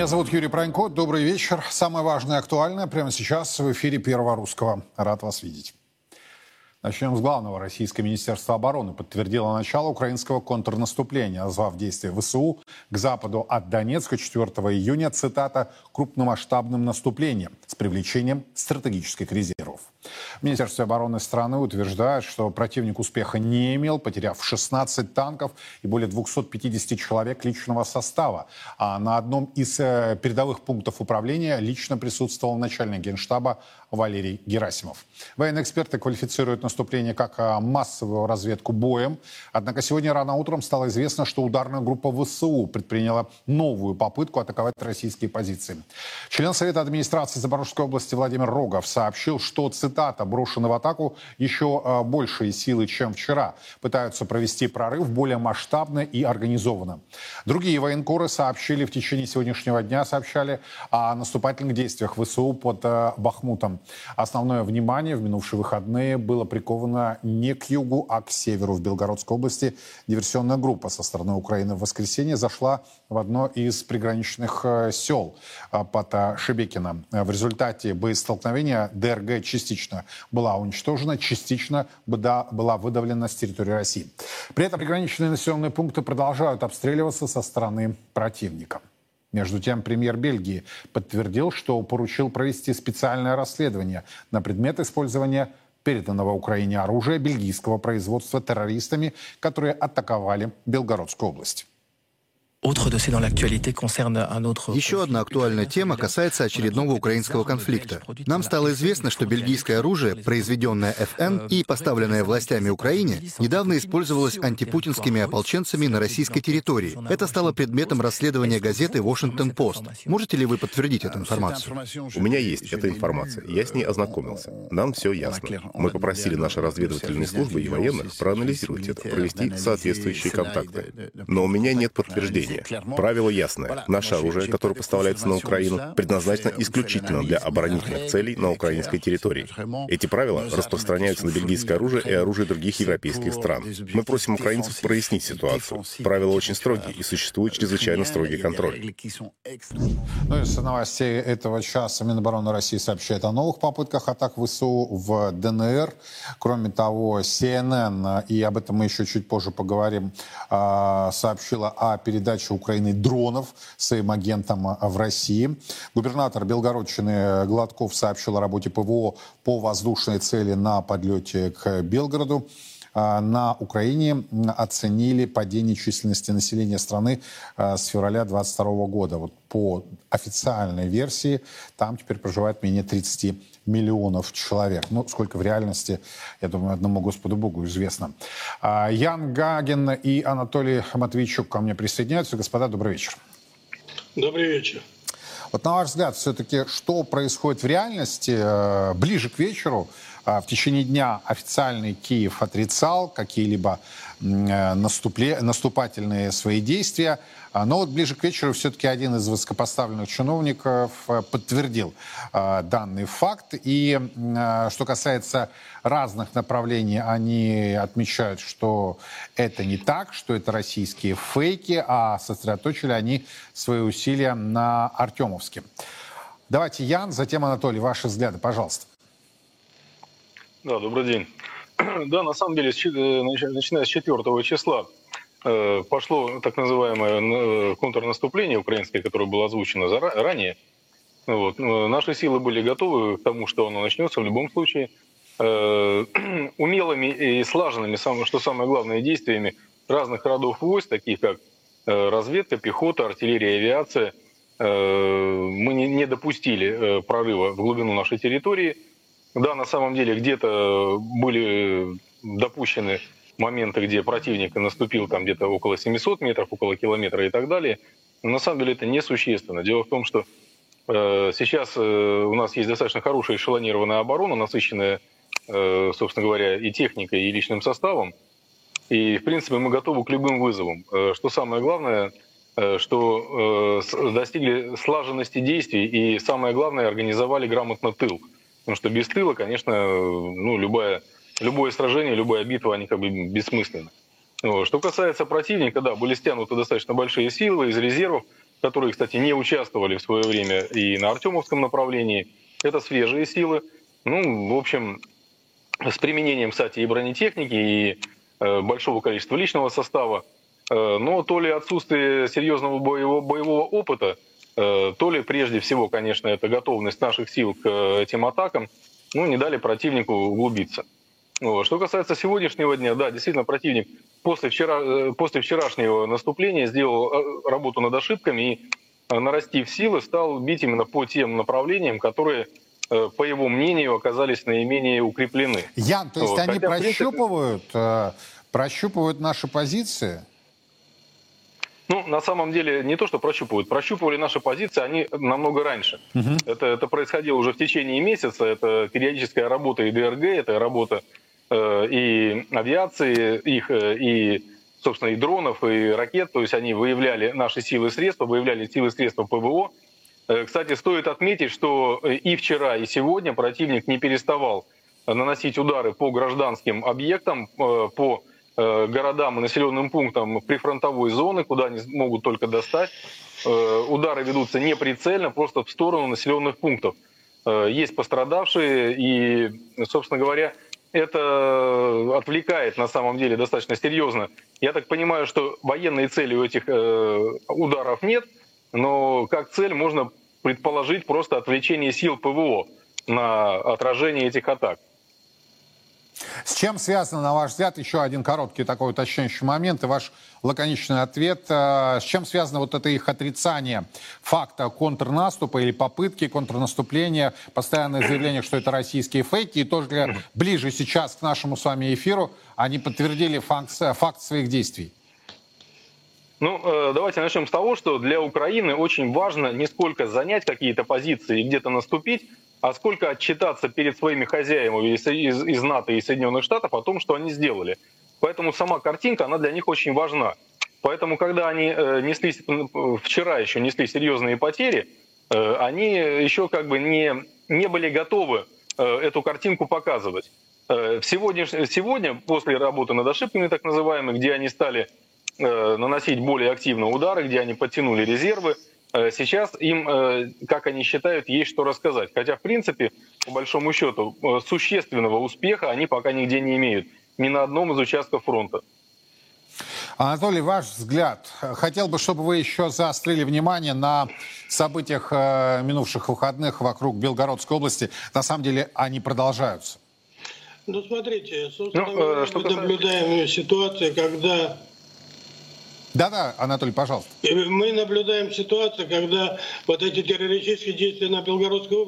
Меня зовут Юрий Пронько. Добрый вечер. Самое важное и актуальное прямо сейчас в эфире Первого Русского. Рад вас видеть. Начнем с главного. Российское Министерство обороны подтвердило начало украинского контрнаступления, назвав действия ВСУ к западу от Донецка 4 июня, цитата, крупномасштабным наступлением с привлечением стратегических резервов. В Министерстве обороны страны утверждают, что противник успеха не имел, потеряв 16 танков и более 250 человек личного состава. А на одном из э, передовых пунктов управления лично присутствовал начальник генштаба Валерий Герасимов. Военные эксперты квалифицируют наступление как а, массовую разведку боем. Однако сегодня рано утром стало известно, что ударная группа ВСУ предприняла новую попытку атаковать российские позиции. Член Совета администрации Запорожской области Владимир Рогов сообщил, что, цитата, брошены в атаку еще а, большие силы, чем вчера. Пытаются провести прорыв более масштабно и организованно. Другие военкоры сообщили в течение сегодняшнего дня, сообщали о наступательных действиях ВСУ под а, Бахмутом. Основное внимание в минувшие выходные было приковано не к югу, а к северу. В Белгородской области диверсионная группа со стороны Украины в воскресенье зашла в одно из приграничных э, сел э, под Шебекино. В результате боестолкновения ДРГ частично была уничтожена, частично была выдавлена с территории России. При этом приграничные населенные пункты продолжают обстреливаться со стороны противника. Между тем, премьер Бельгии подтвердил, что поручил провести специальное расследование на предмет использования переданного Украине оружия бельгийского производства террористами, которые атаковали Белгородскую область. Еще одна актуальная тема касается очередного украинского конфликта. Нам стало известно, что бельгийское оружие, произведенное ФН и поставленное властями Украине, недавно использовалось антипутинскими ополченцами на российской территории. Это стало предметом расследования газеты Washington Post. Можете ли вы подтвердить эту информацию? У меня есть эта информация. Я с ней ознакомился. Нам все ясно. Мы попросили наши разведывательные службы и военных проанализировать это, провести соответствующие контакты. Но у меня нет подтверждения решение. Правило ясное. Наше оружие, которое поставляется на Украину, предназначено исключительно для оборонительных целей на украинской территории. Эти правила распространяются на бельгийское оружие и оружие других европейских стран. Мы просим украинцев прояснить ситуацию. Правила очень строгие и существует чрезвычайно строгий контроль. Ну и с новостей этого часа Минобороны России сообщает о новых попытках атак ВСУ в ДНР. Кроме того, CNN, и об этом мы еще чуть позже поговорим, а, сообщила о передаче передачу Украины дронов своим агентам а, в России. Губернатор Белгородчины Гладков сообщил о работе ПВО по воздушной цели на подлете к Белгороду на Украине оценили падение численности населения страны а, с февраля 2022 года. Вот по официальной версии там теперь проживает менее 30 миллионов человек. Ну, сколько в реальности, я думаю, одному Господу Богу известно. А, Ян Гаген и Анатолий Матвейчук ко мне присоединяются. Господа, добрый вечер. Добрый вечер. Вот на ваш взгляд, все-таки что происходит в реальности э, ближе к вечеру? А, в течение дня официальный Киев отрицал какие-либо э, наступательные свои действия. А, но вот ближе к вечеру все-таки один из высокопоставленных чиновников э, подтвердил э, данный факт. И что касается разных направлений, они отмечают, что это не так, что это российские фейки, а сосредоточили они свои усилия на Артемовске. Давайте, Ян, затем Анатолий, ваши взгляды, пожалуйста. Да, добрый день. Да, на самом деле, э, начиная с 4 числа э, пошло так называемое э, контрнаступление украинское, которое было озвучено ранее. Вот. Наши силы были готовы к тому, что оно начнется в любом случае. Умелыми и слаженными, что самое главное, действиями разных родов войск, таких как разведка, пехота, артиллерия, авиация, мы не допустили прорыва в глубину нашей территории – да, на самом деле где-то были допущены моменты, где противник наступил там где-то около 700 метров, около километра и так далее. Но на самом деле это несущественно. Дело в том, что э, сейчас э, у нас есть достаточно хорошая эшелонированная оборона, насыщенная, э, собственно говоря, и техникой, и личным составом. И, в принципе, мы готовы к любым вызовам. Э, что самое главное, э, что э, достигли слаженности действий и, самое главное, организовали грамотно тыл. Потому что без тыла, конечно, ну, любое, любое сражение, любая битва, они как бы бессмысленны. Вот. Что касается противника, да, были стянуты достаточно большие силы из резервов. которые, кстати, не участвовали в свое время и на Артемовском направлении. Это свежие силы. Ну, в общем, с применением, кстати, и бронетехники, и э, большого количества личного состава. Э, но то ли отсутствие серьезного боевого, боевого опыта, то ли прежде всего, конечно, это готовность наших сил к э, этим атакам, ну, не дали противнику углубиться. Вот. Что касается сегодняшнего дня, да, действительно, противник после, вчера, э, после вчерашнего наступления сделал э, работу над ошибками и, э, нарастив силы, стал бить именно по тем направлениям, которые по его мнению, оказались наименее укреплены. Ян, то есть вот. они Хотя, прощупывают, принципе... прощупывают наши позиции? Ну, на самом деле, не то, что прощупывают. Прощупывали наши позиции они намного раньше. Угу. Это, это происходило уже в течение месяца. Это периодическая работа и ДРГ, это работа Э, и авиации их, э, и, собственно, и дронов, и ракет. То есть они выявляли наши силы и средства, выявляли силы и средства ПВО. Э, кстати, стоит отметить, что и вчера, и сегодня противник не переставал наносить удары по гражданским объектам, по городам и населенным пунктам прифронтовой зоны, куда они могут только достать. Удары ведутся не прицельно, просто в сторону населенных пунктов. Есть пострадавшие, и, собственно говоря, это отвлекает на самом деле достаточно серьезно. Я так понимаю, что военной цели у этих э, ударов нет, но как цель можно предположить просто отвлечение сил ПВО на отражение этих атак. С чем связано, на ваш взгляд, еще один короткий такой уточняющий момент и ваш лаконичный ответ. Э, с чем связано вот это их отрицание факта контрнаступа или попытки контрнаступления, постоянное заявление, что это российские фейки, и тоже ближе сейчас к нашему с вами эфиру они подтвердили факт, факт своих действий? Ну, э, давайте начнем с того, что для Украины очень важно не сколько занять какие-то позиции и где-то наступить, а сколько отчитаться перед своими хозяевами из, из, из НАТО и Соединенных Штатов о том, что они сделали. Поэтому сама картинка, она для них очень важна. Поэтому, когда они э, несли, вчера еще несли серьезные потери, э, они еще как бы не, не были готовы э, эту картинку показывать. Э, сегодня, сегодня, после работы над ошибками так называемыми, где они стали э, наносить более активно удары, где они подтянули резервы, Э, сейчас им, э, как они считают, есть что рассказать. Хотя, в принципе, по большому счету, э, существенного успеха они пока нигде не имеют. Ни на одном из участков фронта. Анатолий, ваш взгляд. Хотел бы, чтобы вы еще заострили внимание на событиях минувших выходных вокруг Белгородской области. На самом деле они продолжаются. Ну, смотрите, собственно, ну, мы наблюдаем ситуацию, когда да-да, Анатолий, пожалуйста. Мы наблюдаем ситуацию, когда вот эти террористические действия на Белгородской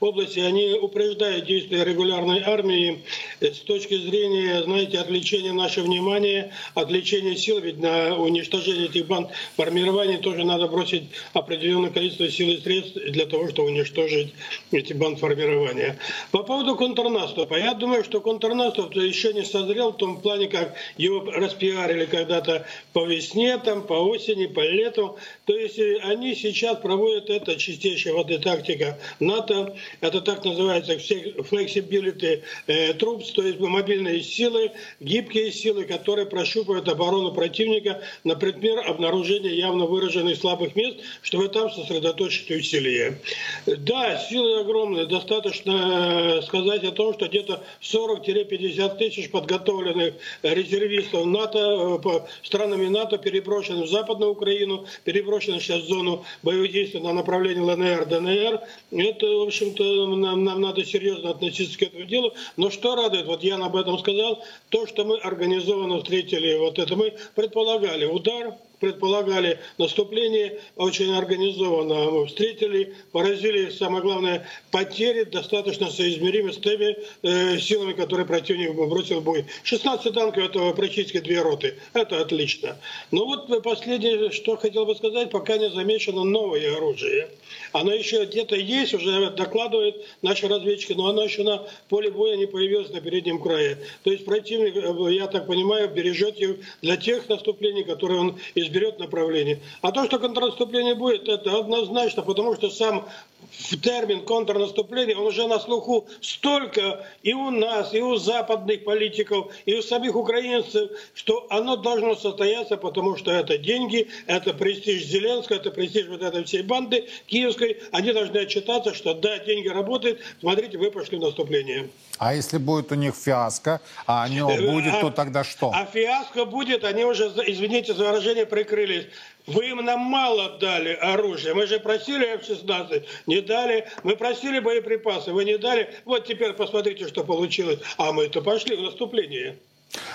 области, они упреждают действия регулярной армии с точки зрения, знаете, отвлечения нашего внимания, отвлечения сил, ведь на уничтожение этих банд формирований тоже надо бросить определенное количество сил и средств для того, чтобы уничтожить эти банд формирования. По поводу контрнаступа, я думаю, что контрнаступ еще не созрел в том плане, как его распиарили когда-то по весне, там, по осени, по лету. То есть э, они сейчас проводят это чистейшая эта тактика НАТО. Это так называется flexibility э, troops, то есть мобильные силы, гибкие силы, которые прощупывают оборону противника на предмет обнаружения явно выраженных слабых мест, чтобы там сосредоточить усилия. Да, силы огромные. Достаточно э, сказать о том, что где-то 40-50 тысяч подготовленных резервистов НАТО по странами НАТО переброшены в Западную Украину, переброшены сейчас в зону боевых действий на направлении ЛНР, ДНР. Это, в общем-то, нам, нам надо серьезно относиться к этому делу. Но что радует, вот я об этом сказал, то, что мы организованно встретили вот это, мы предполагали удар, предполагали наступление очень организованно. Мы встретили, поразили, самое главное, потери достаточно соизмеримы с теми э, силами, которые противник бросил в бой. 16 танков – это практически две роты. Это отлично. Но вот последнее, что хотел бы сказать, пока не замечено новое оружие. Оно еще где-то есть, уже докладывают наши разведчики, но оно еще на поле боя не появилось на переднем крае. То есть противник, э, я так понимаю, бережет их для тех наступлений, которые он изберет направление. А то, что контрнаступление будет, это однозначно, потому что сам в термин контрнаступления, он уже на слуху столько и у нас, и у западных политиков, и у самих украинцев, что оно должно состояться, потому что это деньги, это престиж Зеленского, это престиж вот этой всей банды киевской. Они должны отчитаться, что да, деньги работают, смотрите, вы пошли в наступление. А если будет у них фиаско, а оно э, будет, то а, тогда что? А фиаско будет, они уже, извините за выражение, прикрылись. Вы им нам мало дали оружия. Мы же просили F-16, не дали. Мы просили боеприпасы, вы не дали. Вот теперь посмотрите, что получилось. А мы-то пошли в наступление.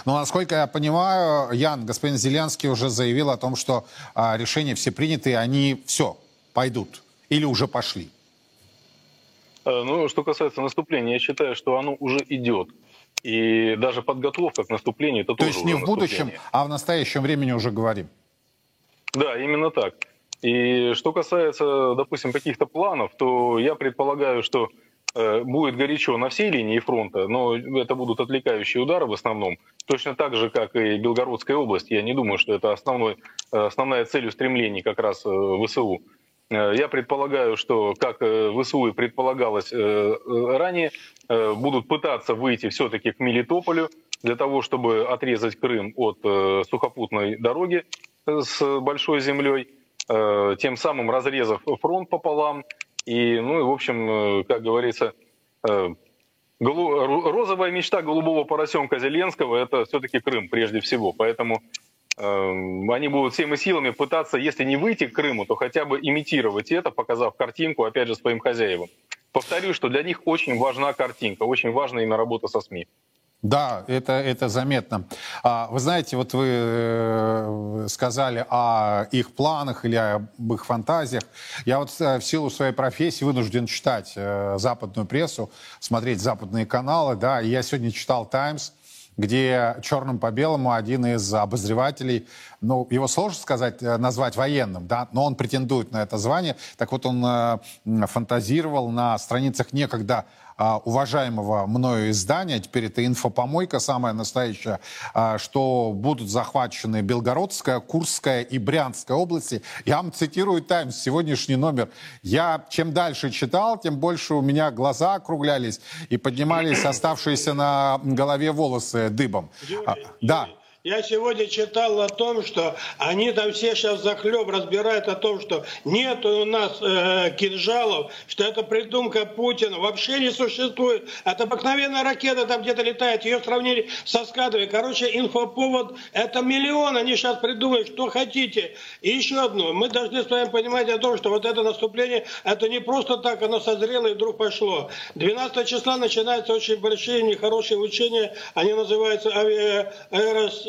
Ну, насколько я понимаю, Ян, господин Зеленский уже заявил о том, что а, решения все приняты, и они все, пойдут. Или уже пошли. Э, ну, что касается наступления, я считаю, что оно уже идет. И даже подготовка к наступлению это То тоже есть не в будущем, а в настоящем времени уже говорим. Да, именно так. И что касается, допустим, каких-то планов, то я предполагаю, что э, будет горячо на всей линии фронта, но это будут отвлекающие удары в основном. Точно так же, как и Белгородская область. Я не думаю, что это основной, э, основная цель устремлений как раз э, ВСУ. Я предполагаю, что, как ВСУ и предполагалось ранее, будут пытаться выйти все-таки к Мелитополю для того, чтобы отрезать Крым от сухопутной дороги с большой землей, тем самым разрезав фронт пополам. И, ну и, в общем, как говорится, розовая мечта голубого поросенка Зеленского – это все-таки Крым прежде всего. Поэтому они будут всеми силами пытаться, если не выйти к Крыму, то хотя бы имитировать это, показав картинку, опять же, своим хозяевам. Повторю, что для них очень важна картинка, очень важна именно работа со СМИ. Да, это, это заметно. А, вы знаете, вот вы э, сказали о их планах или об их фантазиях. Я вот э, в силу своей профессии вынужден читать э, западную прессу, смотреть западные каналы, да, я сегодня читал «Таймс», где черным по белому один из обозревателей, ну, его сложно сказать, назвать военным, да, но он претендует на это звание. Так вот, он фантазировал на страницах некогда а, уважаемого мною издания, теперь это инфопомойка самая настоящая, а, что будут захвачены Белгородская, Курская и Брянская области. Я вам цитирую «Таймс», сегодняшний номер. Я чем дальше читал, тем больше у меня глаза округлялись и поднимались оставшиеся на голове волосы дыбом. Юрий, а, да. Я сегодня читал о том, что они там все сейчас захлеб разбирают о том, что нет у нас э, кинжалов, что это придумка Путина, вообще не существует. Это обыкновенная ракета там где-то летает, ее сравнили со скадами. Короче, инфоповод, это миллион, они сейчас придумают, что хотите. И еще одно, мы должны с вами понимать о том, что вот это наступление, это не просто так, оно созрело и вдруг пошло. 12 числа начинаются очень большие, нехорошие учения, они называются аэрос Area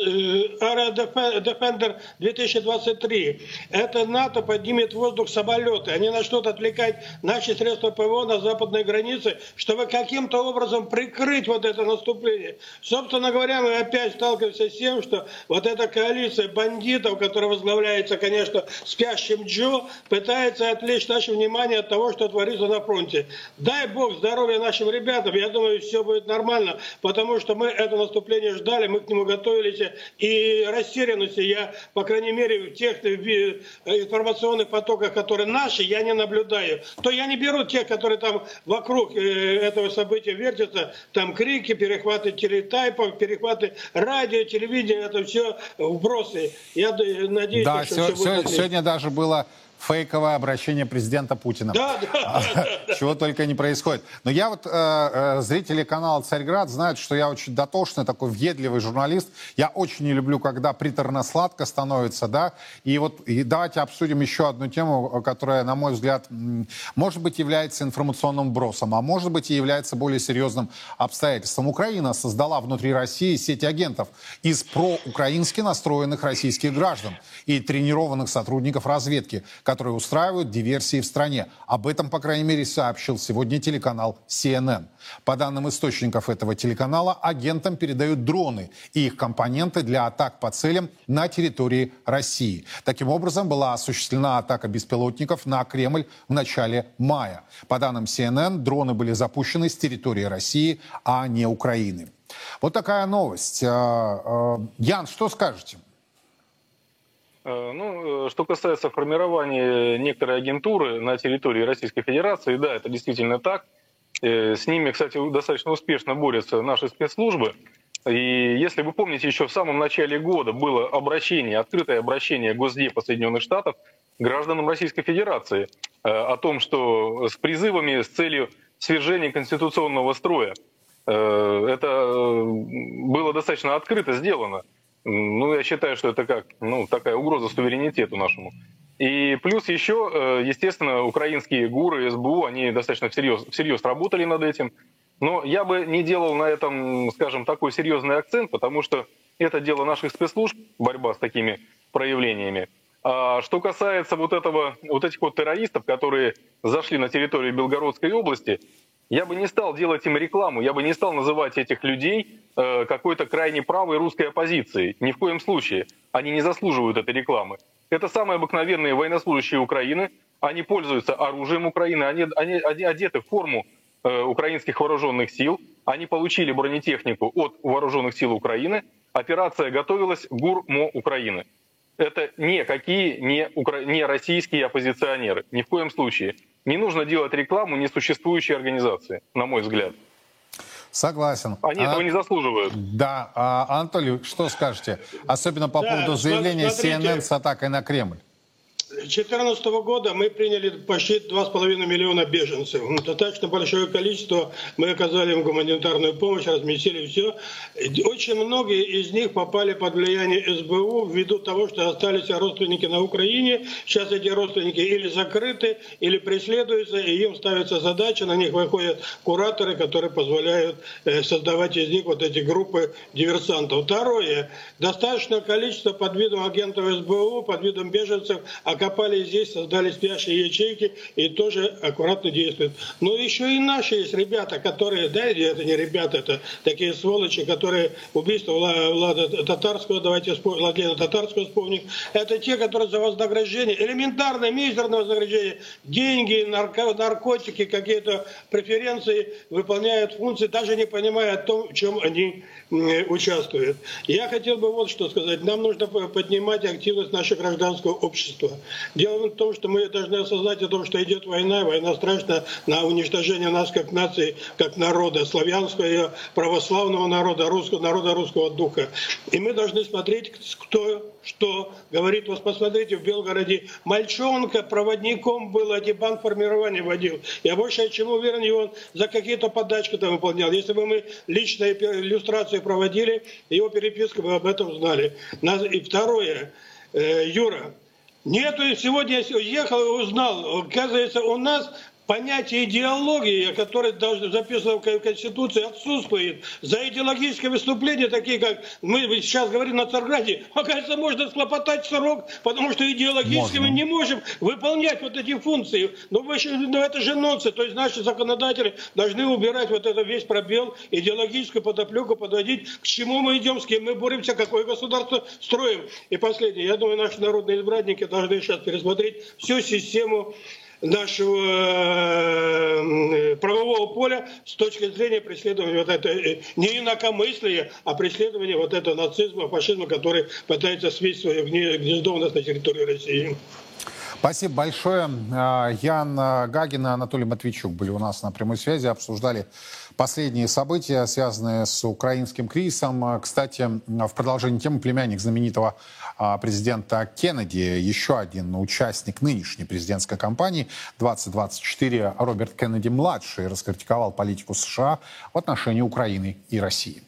Defender 2023. Это НАТО поднимет воздух самолеты. Они начнут отвлекать наши средства ПВО на западной границе, чтобы каким-то образом прикрыть вот это наступление. Собственно говоря, мы опять сталкиваемся с тем, что вот эта коалиция бандитов, которая возглавляется, конечно, спящим Джо, пытается отвлечь наше внимание от того, что творится на фронте. Дай бог здоровья нашим ребятам. Я думаю, все будет нормально, потому что мы это наступление ждали, мы к нему готовились и растерянности я, по крайней мере, в тех э, информационных потоках, которые наши, я не наблюдаю. То я не беру тех, которые там вокруг э, этого события вертятся, там крики, перехваты телетайпов, перехваты радио, телевидения, это все вбросы. Я надеюсь, да, что все, все, сегодня даже было фейковое обращение президента Путина. Да, да, да. Чего только не происходит. Но я вот, э, э, зрители канала «Царьград» знают, что я очень дотошный, такой въедливый журналист. Я очень не люблю, когда приторно-сладко становится, да. И вот и давайте обсудим еще одну тему, которая, на мой взгляд, может быть, является информационным бросом, а может быть, и является более серьезным обстоятельством. Украина создала внутри России сеть агентов из проукраински настроенных российских граждан и тренированных сотрудников разведки, которые устраивают диверсии в стране. Об этом, по крайней мере, сообщил сегодня телеканал CNN. По данным источников этого телеканала, агентам передают дроны и их компоненты для атак по целям на территории России. Таким образом, была осуществлена атака беспилотников на Кремль в начале мая. По данным CNN, дроны были запущены с территории России, а не Украины. Вот такая новость. А, а, Ян, что скажете? Ну, что касается формирования некоторой агентуры на территории Российской Федерации, да, это действительно так. С ними, кстати, достаточно успешно борются наши спецслужбы. И если вы помните, еще в самом начале года было обращение, открытое обращение Госдепа Соединенных Штатов гражданам Российской Федерации э, о том, что с призывами с целью свержения конституционного строя э, это э, было достаточно открыто сделано. Ну, я считаю, что это как ну, такая угроза суверенитету нашему. И плюс еще, естественно, украинские ГУРы, СБУ, они достаточно всерьез, всерьез работали над этим. Но я бы не делал на этом, скажем, такой серьезный акцент, потому что это дело наших спецслужб, борьба с такими проявлениями. А что касается вот, этого, вот этих вот террористов, которые зашли на территорию Белгородской области, я бы не стал делать им рекламу, я бы не стал называть этих людей э, какой-то крайне правой русской оппозицией. Ни в коем случае. Они не заслуживают этой рекламы. Это самые обыкновенные военнослужащие Украины. Они пользуются оружием Украины, они, они, они одеты в форму Э, украинских вооруженных сил. Они получили бронетехнику от вооруженных сил Украины. Операция готовилась ГУР-МО Украины. Это никакие не, укра... не российские оппозиционеры. Ни в коем случае. Не нужно делать рекламу несуществующей организации, на мой взгляд. Soгласен. Они а, этого не заслуживают. Да. А, Анатолий, что скажете? Особенно по да, поводу заявления смотрите. CNN с атакой на Кремль. 2014 года мы приняли почти 2,5 миллиона беженцев. Ну, достаточно большое количество. Мы оказали им гуманитарную помощь, разместили все. Очень многие из них попали под влияние СБУ ввиду того, что остались родственники на Украине. Сейчас эти родственники или закрыты, или преследуются, и им ставится задача, на них выходят кураторы, которые позволяют э, создавать из них вот эти группы диверсантов. Второе. Достаточное количество под видом агентов СБУ, под видом беженцев окопали здесь, создали спящие ячейки и тоже аккуратно действуют. Но еще и наши есть ребята, которые, да, это не ребята, это такие сволочи, которые убийство Влада Татарского, давайте Владимира Татарского вспомним, это те, которые за вознаграждение, элементарное, мизерное вознаграждение, деньги, нарко, наркотики, какие-то преференции выполняют функции, даже не понимая о том, в чем они участвуют. Я хотел бы вот что сказать. Нам нужно поднимать активность нашего гражданского общества. Дело в том, что мы должны осознать о том, что идет война, война страшна на уничтожение нас как нации, как народа, славянского, православного народа, русского народа, русского духа. И мы должны смотреть, кто что говорит, вот посмотрите, в Белгороде мальчонка проводником был, один банк формирования водил. Я больше чем уверен, его за какие-то подачки там выполнял. Если бы мы личные иллюстрации проводили, его переписку бы об этом знали. И второе, э, Юра, Нету, сегодня я ехал и узнал, оказывается, у нас понятие идеологии, которое записано в Конституции, отсутствует. За идеологическое выступление, такие как мы сейчас говорим на Царграде, оказывается, можно схлопотать срок, потому что идеологически можно. мы не можем выполнять вот эти функции. Но, ну, ну, это же нонсенс. То есть наши законодатели должны убирать вот этот весь пробел, идеологическую подоплеку, подводить, к чему мы идем, с кем мы боремся, какое государство строим. И последнее. Я думаю, наши народные избранники должны сейчас пересмотреть всю систему нашего э, правового поля с точки зрения преследования вот это э, не инакомыслия, а преследования вот этого нацизма, фашизма, который пытается свить свое гнездо у нас на территории России. Спасибо большое. А, Ян Гагин и Анатолий Матвейчук были у нас на прямой связи, обсуждали последние события, связанные с украинским кризисом. Кстати, в продолжении темы племянник знаменитого президента Кеннеди, еще один участник нынешней президентской кампании 2024, Роберт Кеннеди-младший, раскритиковал политику США в отношении Украины и России.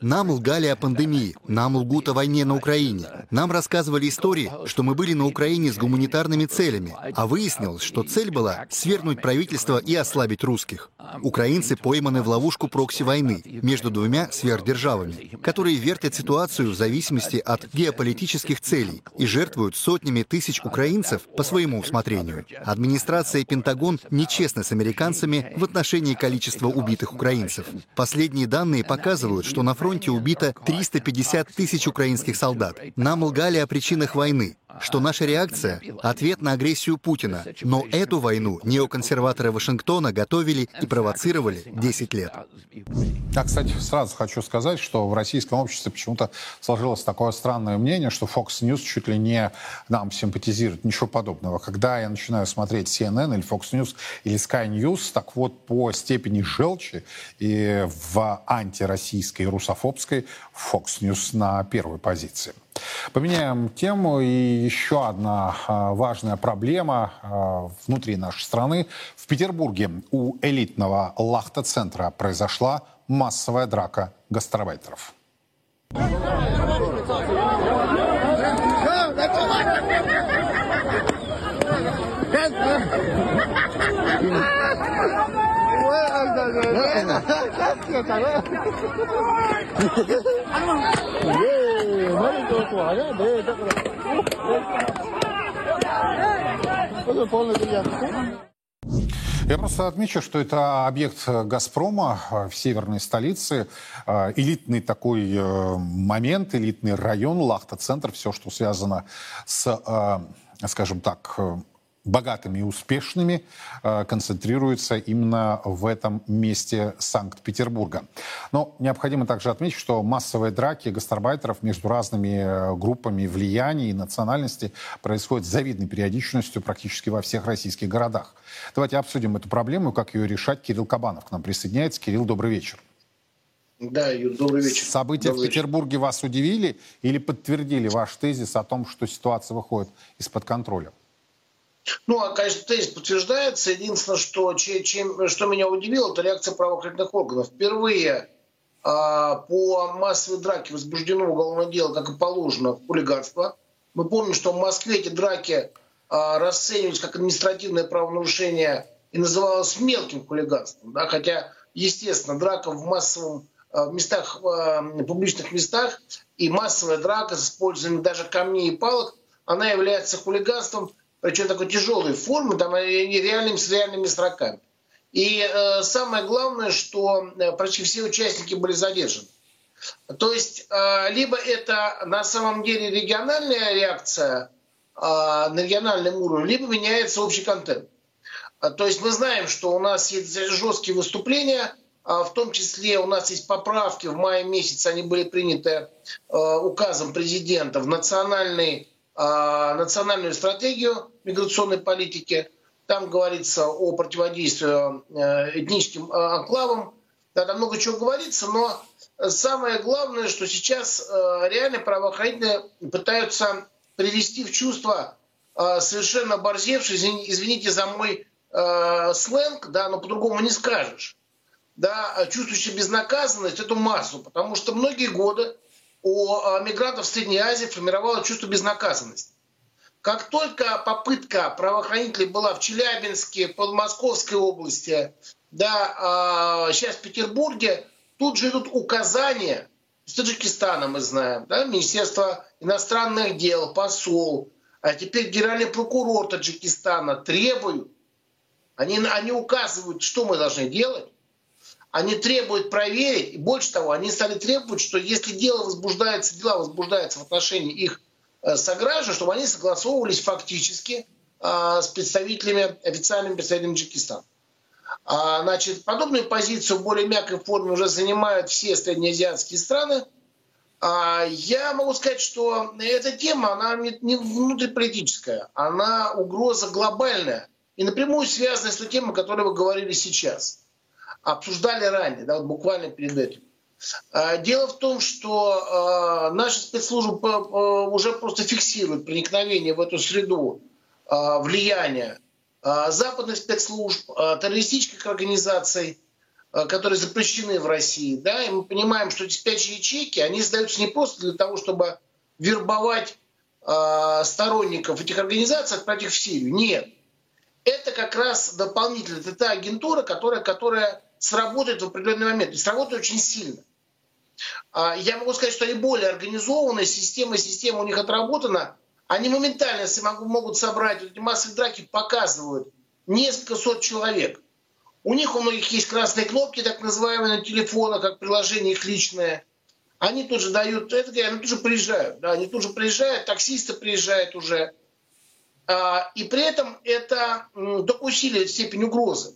Нам лгали о пандемии, нам лгут о войне на Украине. Нам рассказывали истории, что мы были на Украине с гуманитарными целями, а выяснилось, что цель была свергнуть правительство и ослабить русских. Украинцы пойманы в ловушку прокси-войны между двумя сверхдержавами, которые вертят ситуацию в зависимости от геополитических целей и жертвуют сотнями тысяч украинцев по своему усмотрению. Администрация и Пентагон нечестны с американцами в отношении количества убитых украинцев. Последние Последние данные показывают, что на фронте убито 350 тысяч украинских солдат. Нам лгали о причинах войны, что наша реакция — ответ на агрессию Путина. Но эту войну неоконсерваторы Вашингтона готовили и провоцировали 10 лет. Я, кстати, сразу хочу сказать, что в российском обществе почему-то сложилось такое странное мнение, что Fox News чуть ли не нам симпатизирует. Ничего подобного. Когда я начинаю смотреть CNN или Fox News или Sky News, так вот по степени желчи и в антироссийской и русофобской Fox News на первой позиции. Поменяем тему. И еще одна а, важная проблема а, внутри нашей страны. В Петербурге у элитного лахта-центра произошла массовая драка гастарбайтеров. Я просто отмечу, что это объект «Газпрома» в северной столице. Элитный такой э, момент, элитный район, Лахта-центр, все, что связано с, э, скажем так, богатыми и успешными э, концентрируется именно в этом месте Санкт-Петербурга. Но необходимо также отметить, что массовые драки гастарбайтеров между разными э, группами влияния и национальности происходят с завидной периодичностью практически во всех российских городах. Давайте обсудим эту проблему, как ее решать. Кирилл Кабанов к нам присоединяется. Кирилл, добрый вечер. Да, Юр, добрый вечер. События добрый в Петербурге вечер. вас удивили или подтвердили ваш тезис о том, что ситуация выходит из-под контроля? Ну, а, конечно, тезис подтверждается. Единственное, что, чем, что меня удивило, это реакция правоохранительных органов. Впервые а, по массовой драке возбуждено уголовное дело, как и положено, хулиганство. Мы помним, что в Москве эти драки а, расценивались как административное правонарушение и называлось мелким хулиганством. Да? Хотя, естественно, драка в массовом а, в местах, в публичных местах и массовая драка с использованием даже камней и палок, она является хулиганством причем такой тяжелой формы, там реальными, с реальными сроками. И э, самое главное, что э, почти все участники были задержаны. То есть э, либо это на самом деле региональная реакция э, на региональном уровне, либо меняется общий контент. Э, то есть мы знаем, что у нас есть жесткие выступления, э, в том числе у нас есть поправки в мае месяце, они были приняты э, указом президента в национальный а, национальную стратегию миграционной политики. Там говорится о противодействии э, этническим э, анклавам. Да, там много чего говорится, но самое главное, что сейчас э, реально правоохранители пытаются привести в чувство совершенно оборзевший, извините за мой сленг, да, но по-другому не скажешь, да, чувствующий безнаказанность эту массу, потому что многие годы у а, мигрантов в Средней Азии формировало чувство безнаказанности. Как только попытка правоохранителей была в Челябинске, Подмосковской области, да, сейчас а, в Петербурге, тут же идут указания, с Таджикистана мы знаем, да, Министерство иностранных дел, посол, а теперь генеральный прокурор Таджикистана требуют, они, они указывают, что мы должны делать, они требуют проверить, и больше того, они стали требовать, что если дело возбуждается, дела возбуждаются в отношении их э, сограждан, чтобы они согласовывались фактически э, с представителями, официальными представителями Таджикистана. А, значит, подобную позицию в более мягкой форме уже занимают все среднеазиатские страны. А, я могу сказать, что эта тема, она не внутриполитическая, она угроза глобальная и напрямую связана с той темой, о которой вы говорили сейчас – обсуждали ранее, да, вот буквально перед этим. А, дело в том, что э, наши спецслужбы уже просто фиксируют проникновение в эту среду э, влияния западных спецслужб, террористических организаций, которые запрещены в России. Да, и мы понимаем, что эти спящие ячейки, они создаются не просто для того, чтобы вербовать сторонников этих организаций, отправить их в Сирию. Нет. Это как раз дополнительно, это та агентура, которая, которая сработает в определенный момент. И сработает очень сильно. А, я могу сказать, что они более организованные, система, система у них отработана. Они моментально могут собрать, эти массовые драки показывают несколько сот человек. У них у многих есть красные кнопки, так называемые, на телефонах, как приложение их личное. Они тут же дают, это, они тут же приезжают, да, они тут же приезжают, таксисты приезжают уже. А, и при этом это только усиливает степень угрозы.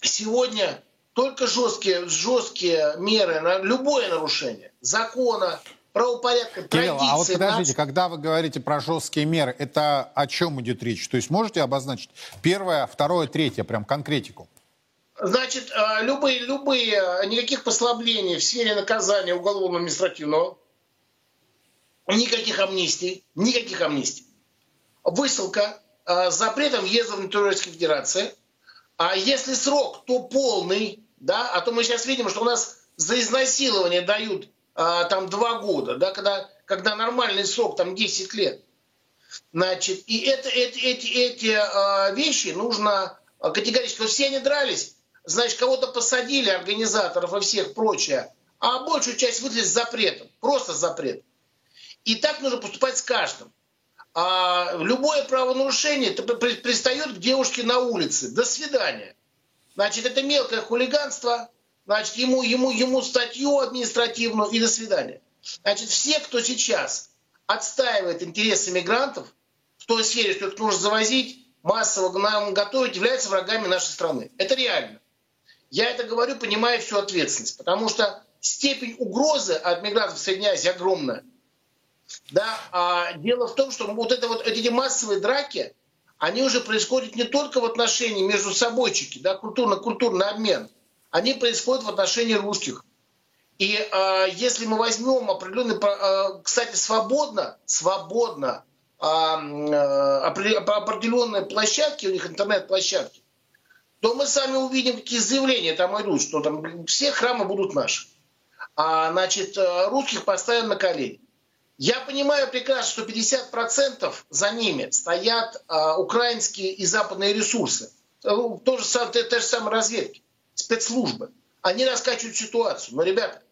Сегодня только жесткие, жесткие меры на любое нарушение закона, правопорядка, Кирилл, традиции. а вот подождите, нации. когда вы говорите про жесткие меры, это о чем идет речь? То есть можете обозначить первое, второе, третье, прям конкретику? Значит, а, любые, любые, никаких послаблений в сфере наказания уголовно-административного, никаких амнистий, никаких амнистий. Высылка а, с запретом въезда в территорию Российской Федерации. А если срок, то полный, да, а то мы сейчас видим, что у нас за изнасилование дают а, там два года, да, когда, когда нормальный срок там 10 лет. Значит, и это, эти, эти, эти а, вещи нужно а, категорически. Вот все они дрались, значит, кого-то посадили, организаторов и всех прочее, а большую часть выдали с запретом, просто с запретом. И так нужно поступать с каждым. А любое правонарушение пристает к девушке на улице. До свидания. Значит, это мелкое хулиганство. Значит, ему, ему, ему статью административную и до свидания. Значит, все, кто сейчас отстаивает интересы мигрантов в той сфере, что их нужно завозить, массово нам готовить, являются врагами нашей страны. Это реально. Я это говорю, понимая всю ответственность, потому что степень угрозы от мигрантов в Средней Азии огромная. Да, а дело в том, что вот, это вот эти массовые драки, они уже происходят не только в отношении между собойчики, да, культурно-культурный обмен, они происходят в отношении русских. И э, если мы возьмем определенные, э, кстати, свободно, свободно э, определенные площадки, у них интернет-площадки, то мы сами увидим, какие заявления там идут, что там все храмы будут наши. А, значит, э, русских поставим на колени. Я понимаю прекрасно, что 50% за ними стоят а, украинские и западные ресурсы. Э, То же, самое, те, же самые разведки, спецслужбы. Они раскачивают ситуацию. Но, ребята,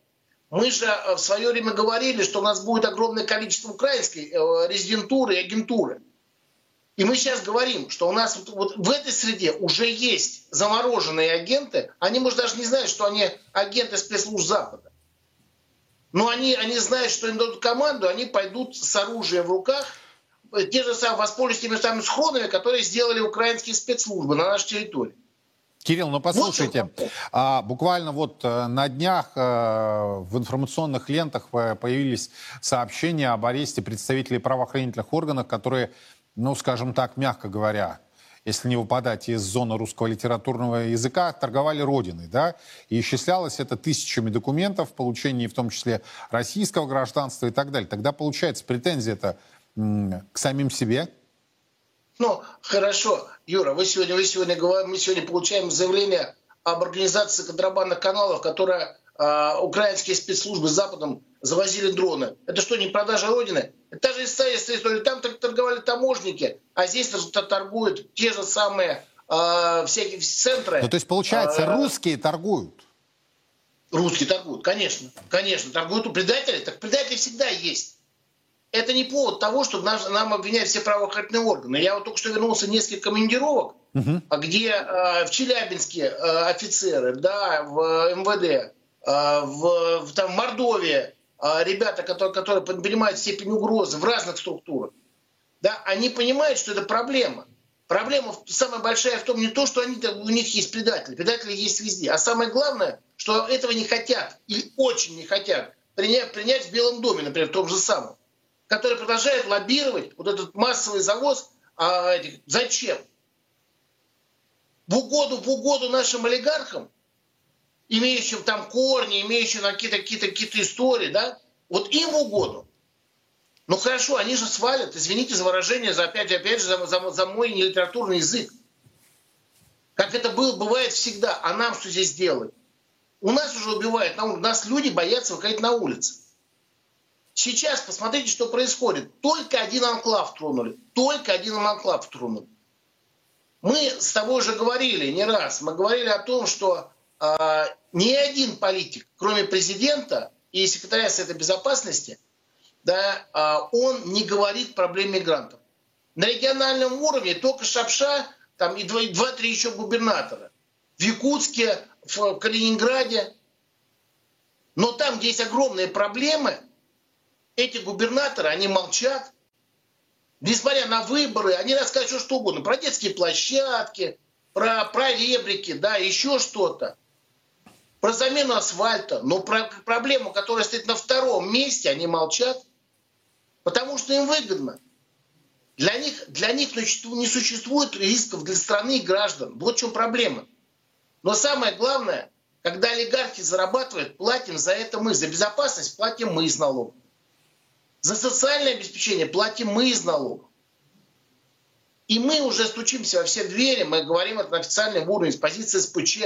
мы же э, в свое время говорили, что у нас будет огромное количество украинской э, резидентуры и агентуры. И мы сейчас говорим, что у нас вот, вот в этой среде уже есть замороженные агенты. Они, может, даже не знают, что они агенты спецслужб Запада. Но они, они знают, что им дадут команду, они пойдут с оружием в руках, те же самые, воспользуются теми самыми схронами, которые сделали украинские спецслужбы на нашей территории. Кирилл, ну послушайте, а, буквально вот э, на днях э, в информационных лентах э, появились сообщения об аресте представителей правоохранительных органов, которые, ну, скажем так, мягко говоря, если не выпадать из зоны русского литературного языка, торговали родиной, да, и исчислялось это тысячами документов в получении, в том числе, российского гражданства и так далее. Тогда, получается, претензия это к самим себе. Ну, хорошо, Юра, вы сегодня, вы сегодня мы сегодня получаем заявление об организации контрабандных каналов, которая э, украинские спецслужбы с Западом завозили дроны. Это что, не продажа Родины? Та же история. Там торговали таможники, а здесь торгуют те же самые э, всякие центры. Ну, то есть, получается, А, русские торгуют? Русские торгуют, конечно. Конечно, торгуют у предателей. Так предатели всегда есть. Это не повод того, чтобы нам, нам обвинять все правоохранительные органы. Я вот только что вернулся несколько командировок, а где э, в Челябинске э, офицеры, да, в МВД, э, в, в, там, в Мордовии э, ребята, которые, которые понимают степень угрозы в разных структурах, да, они понимают, что это проблема. Проблема самая большая в том не то, что они, у них есть предатели. Предатели есть везде. А самое главное, что этого не хотят или очень не хотят принять, принять в Белом доме, например, в том же самом который продолжает лоббировать вот этот массовый завоз. А, этих, зачем? В угоду, в угоду нашим олигархам, имеющим там корни, имеющим какие-то какие какие истории, да, вот им в угоду. Ну хорошо, они же свалят, извините за выражение, за опять, опять же, за, за, за мой нелитературный язык. Как это было, бывает всегда. А нам что здесь делают? У нас уже убивают, улице. нас люди боятся выходить на улицы. Сейчас посмотрите, что происходит. Только один анклав тронули. Только один анклав тронули. Мы с тобой уже говорили не раз. Мы говорили о том, что ни один политик, кроме президента и секретаря Совета Безопасности, да, э, он не говорит проблем мигрантов. На региональном уровне только Шапша там, и два-три еще губернатора. в Якутске, в Калининграде. Но там, где есть огромные проблемы, эти губернаторы, они молчат. Несмотря на выборы, они все, что угодно. Про детские площадки, про, про ребрики, да, еще что-то. Про замену асфальта. Но про проблему, которая стоит на втором месте, они молчат. Потому что им выгодно. Для них, для них не существует рисков для страны и граждан. Вот в чем проблема. Но самое главное, когда олигархи зарабатывают, платим за это мы. За безопасность платим мы из налогов. За социальное обеспечение платим мы из налогов. И мы уже стучимся во все двери, мы говорим это на официальном уровне, с позиции СПЧ.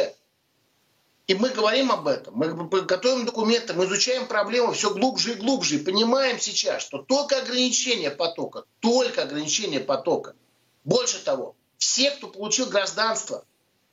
И мы говорим об этом, мы готовим документы, мы изучаем проблему все глубже и глубже, и понимаем сейчас, что только ограничение потока, только ограничение потока. Больше того, все, кто получил гражданство,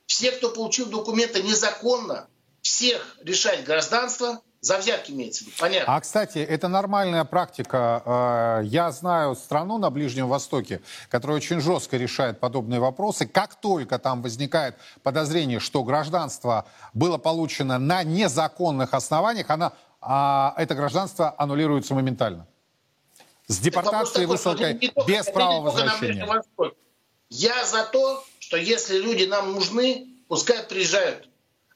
все, кто получил документы незаконно, всех решать гражданство за взятки имеется в виду, понятно. А, кстати, это нормальная практика. Э, я знаю страну на Ближнем Востоке, которая очень жестко решает подобные вопросы. Как только там возникает подозрение, что гражданство было получено на незаконных основаниях, она, а, это гражданство аннулируется моментально. С депортацией высылкой, без права возвращения. Я за то, что если люди нам нужны, пускай приезжают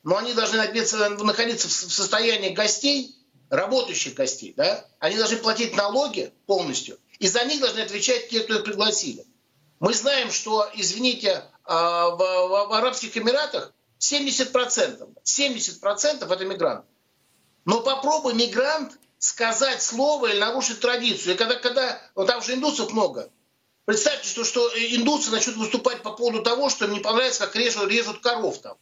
но они должны находиться в состоянии гостей, работающих гостей, да? Они должны платить налоги полностью, и за них должны отвечать те, кто их пригласили. Мы знаем, что, извините, а, в, в, в Арабских Эмиратах 70%, 70% это мигранты. Но попробуй мигрант сказать слово или нарушить традицию. И когда, когда ну, там же индусов много. Представьте, что, что индусы начнут выступать по поводу того, что им не понравится, как режут, режут коров там.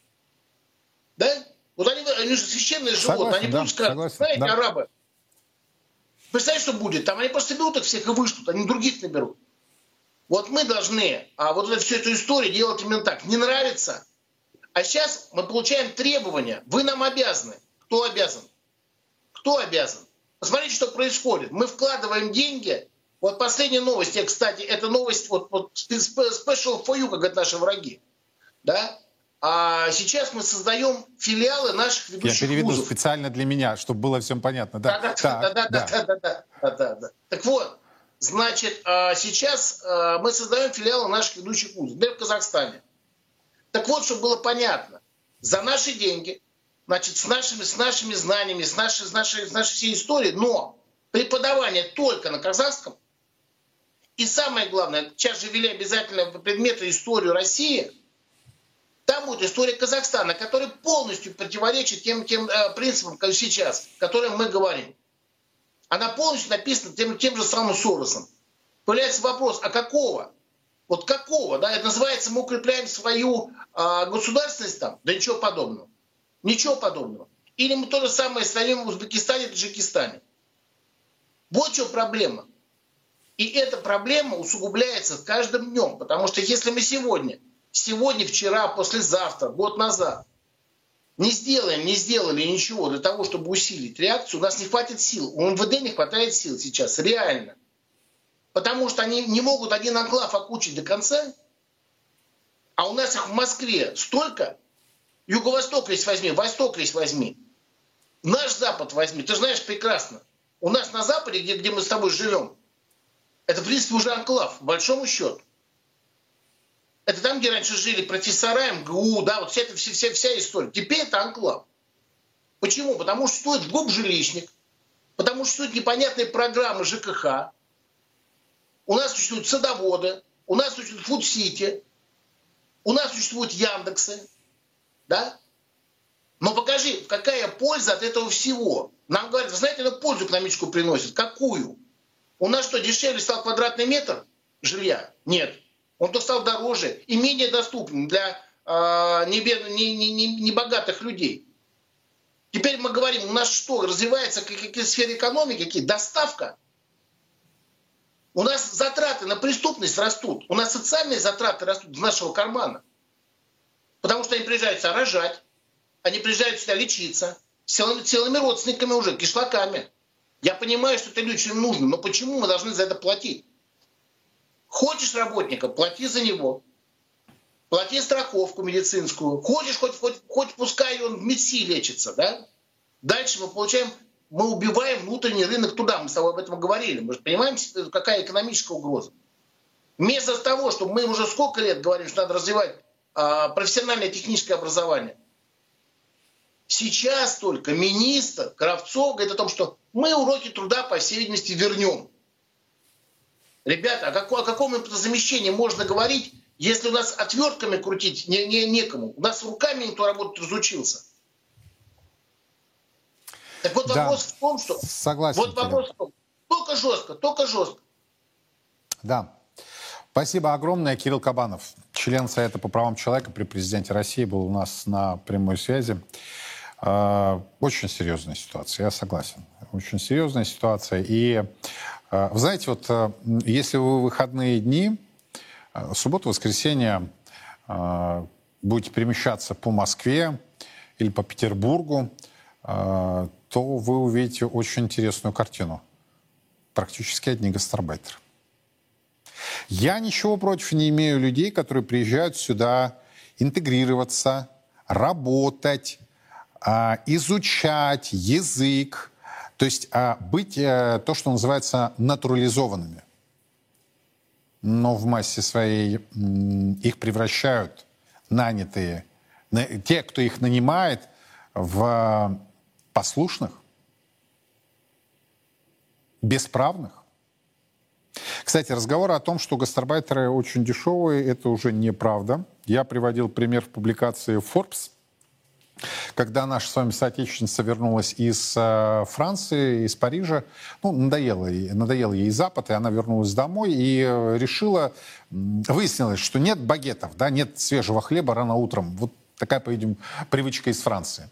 Да? Вот они, они же священные животные, согласен, они будут да, сказать, знаете, да. арабы, представляете, что будет? Там они просто берут их всех и вышлют, они других наберут. Вот мы должны а вот эту, всю эту историю делать именно так. Не нравится. А сейчас мы получаем требования. Вы нам обязаны. Кто обязан? Кто обязан? Посмотрите, что происходит. Мы вкладываем деньги. Вот последняя новость, кстати, это новость вот, вот special for you, как говорят наши враги. Да? А сейчас мы создаем филиалы наших ведущих Я переведу вузов. специально для меня, чтобы было всем понятно. Да, да, да, да, да, да, да, да, да, да, да. Так вот, значит, а, сейчас а, мы создаем филиалы наших ведущих вузов, да в Казахстане. Так вот, чтобы было понятно, за наши деньги, значит, с нашими, с нашими знаниями, с нашей, с нашей, с нашей всей историей, но преподавание только на казахском, и самое главное, сейчас же ввели обязательно предметы историю России – там будет история Казахстана, которая полностью противоречит тем, тем э, принципам, как сейчас, о которых мы говорим. Она полностью написана тем, тем же самым Соросом. Появляется вопрос, а какого? Вот какого? Да? Это называется, мы укрепляем свою э, государственность там? Да ничего подобного. Ничего подобного. Или мы то же самое ставим в Узбекистане, Таджикистане. Вот что проблема. И эта проблема усугубляется с каждым днем. Потому что если мы сегодня сегодня, вчера, послезавтра, год назад не сделаем, не сделали ничего для того, чтобы усилить реакцию, у нас не хватит сил. У МВД не хватает сил сейчас, реально. Потому что они не могут один анклав окучить до конца, а у нас их в Москве столько, Юго-Восток весь возьми, Восток весь возьми, наш Запад возьми, ты знаешь прекрасно. У нас на Западе, где, где мы с тобой живем, это, в принципе, уже анклав, большому счету. Это там, где раньше жили профессора МГУ, да, вот вся, эта, вся, вся, вся история. Теперь это анклав. Почему? Потому что стоит ГОП жилищник, потому что стоит непонятные программы ЖКХ, у нас существуют садоводы, у нас существует Фуд-Сити, у нас существуют Яндексы, да? Но покажи, какая польза от этого всего? Нам говорят, вы знаете, это пользу экономическую приносит. Какую? У нас что, дешевле стал квадратный метр жилья? Нет. Он то стал дороже и менее доступным для э, небогатых не, не, не, не людей. Теперь мы говорим, у нас что, развивается какие сферы экономики, какие? Доставка. У нас затраты на преступность растут. У нас социальные затраты растут из нашего кармана. Потому что они приезжают сюда рожать, они приезжают сюда лечиться, целыми, целыми родственниками уже, кишлаками. Я понимаю, что это людям нужно, но почему мы должны за это платить? Хочешь работника, плати за него. плати страховку медицинскую. Хочешь, хоть, хоть, хоть пускай он в МИДСИ лечится, да? Дальше мы получаем, мы убиваем внутренний рынок туда. Мы с тобой об этом говорили. Мы же понимаем, какая экономическая угроза. Вместо того, чтобы мы уже сколько лет говорим, что надо развивать а, профессиональное техническое образование. Сейчас только министр Кравцов говорит о том, что мы уроки труда, по всей видимости, вернем. Ребята, о, каком, о каком замещении можно говорить, если у нас отвертками крутить не, не, некому? У нас руками никто работать разучился. Так вот да. вопрос в том, что... Согласен. Вот вопрос в том, только жестко, только жестко. Да. Спасибо огромное. Кирилл Кабанов, член Совета по правам человека при президенте России, был у нас на прямой связи. А, очень серьезная ситуация, я согласен. Очень серьезная ситуация. И а, вы знаете, вот а, если вы выходные дни, субботу, воскресенье, будете перемещаться по Москве или по Петербургу, то вы увидите очень интересную картину. Практически одни гастарбайтеры. Я ничего против не имею людей, которые приезжают сюда интегрироваться, работать, изучать язык, то есть а, быть э, то, что называется натурализованными. Но в массе своей их превращают нанятые, те, кто их нанимает, в послушных, бесправных. Кстати, разговор о том, что гастарбайтеры очень дешевые, это уже неправда. Я приводил пример в публикации Forbes – когда наша с вами соотечественница вернулась из э, Франции, из Парижа, ну, надоело, ей, надоело ей Запад, и она вернулась домой и э, решила, выяснилось, что нет багетов, да, нет свежего хлеба рано утром. Вот такая, по-видимому, привычка из Франции.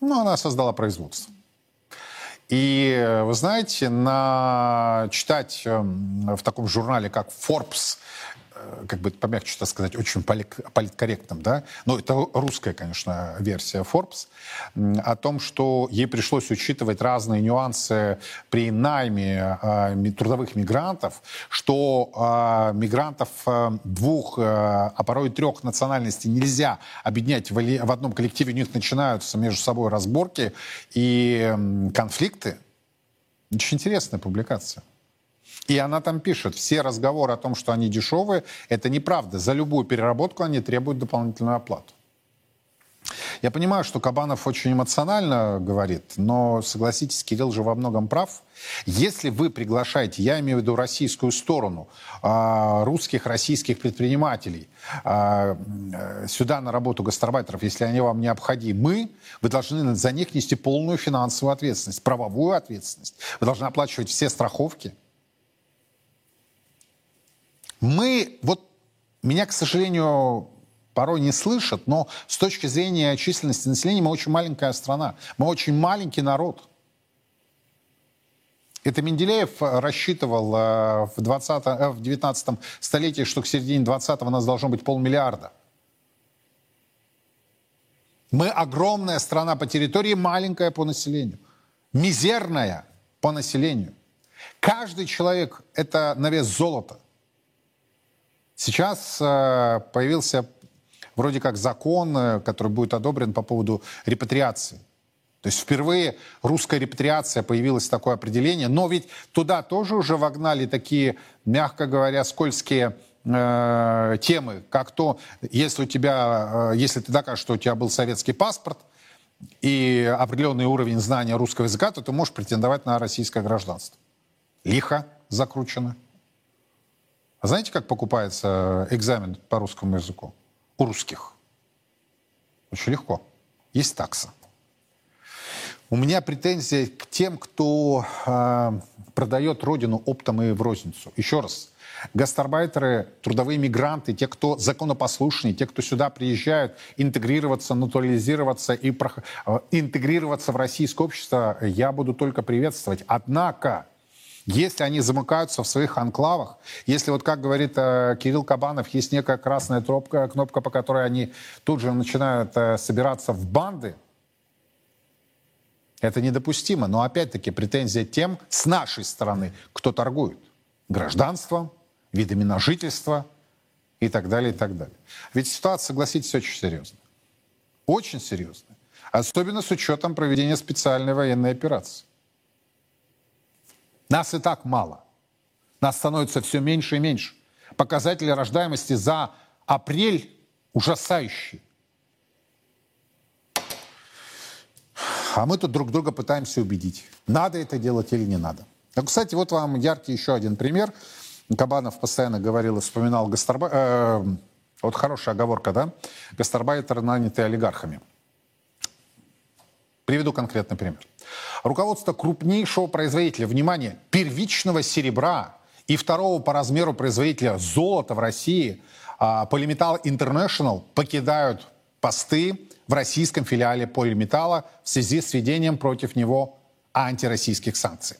Ну, она создала производство. И э, вы знаете, на читать эм, в таком журнале, как Forbes, как бы помягче так сказать, очень политкорректным, да, но это русская, конечно, версия Forbes, о том, что ей пришлось учитывать разные нюансы при найме э, трудовых мигрантов, что э, мигрантов э, двух, э, а порой трех национальностей нельзя объединять в, одном коллективе, у них начинаются между собой разборки и э, конфликты. Очень интересная публикация. И она там пишет, все разговоры о том, что они дешевые, это неправда. За любую переработку они требуют дополнительную оплату. Я понимаю, что Кабанов очень эмоционально говорит, но согласитесь, Кирилл же во многом прав. Если вы приглашаете, я имею в виду российскую сторону, а, русских, российских предпринимателей а, сюда на работу гастарбайтеров, если они вам необходимы, вы должны за них нести полную финансовую ответственность, правовую ответственность. Вы должны оплачивать все страховки. Мы, вот меня, к сожалению, порой не слышат, но с точки зрения численности населения мы очень маленькая страна, мы очень маленький народ. Это Менделеев рассчитывал э, в, 20, э, в 19 столетии, что к середине 20-го у нас должно быть полмиллиарда. Мы огромная страна по территории, маленькая по населению. Мизерная по населению. Каждый человек – это на вес золота. Сейчас э, появился вроде как закон, э, который будет одобрен по поводу репатриации. То есть впервые русская репатриация появилось такое определение, но ведь туда тоже уже вогнали такие, мягко говоря, скользкие э, темы, как то, если у тебя, э, если ты докажешь, что у тебя был советский паспорт и определенный уровень знания русского языка, то ты можешь претендовать на российское гражданство. Лихо закручено. А знаете, как покупается экзамен по русскому языку? У русских. Очень легко. Есть такса. У меня претензия к тем, кто э, продает родину оптом и в розницу. Еще раз, гастарбайтеры, трудовые мигранты, те, кто законопослушные, те, кто сюда приезжают интегрироваться, натурализироваться и про, э, интегрироваться в российское общество, я буду только приветствовать. Однако если они замыкаются в своих анклавах, если вот, как говорит э, Кирилл Кабанов, есть некая красная тропка, кнопка, по которой они тут же начинают э, собираться в банды, это недопустимо. Но опять-таки претензия тем с нашей стороны, кто торгует гражданством, видами на жительство и так далее, и так далее. Ведь ситуация, согласитесь, очень серьезная. Очень серьезная. Особенно с учетом проведения специальной военной операции. Нас и так мало. Нас становится все меньше и меньше. Показатели рождаемости за апрель ужасающие. А мы тут друг друга пытаемся убедить, надо это делать или не надо. Ну, кстати, вот вам яркий еще один пример. Кабанов постоянно говорил и вспоминал гастарба... Э, вот хорошая оговорка, да? Гастарбайтеры, нанятые олигархами. Приведу конкретный пример. Руководство крупнейшего производителя, внимание, первичного серебра и второго по размеру производителя золота в России, Polymetal International, покидают посты в российском филиале Полиметалла в связи с введением против него антироссийских санкций.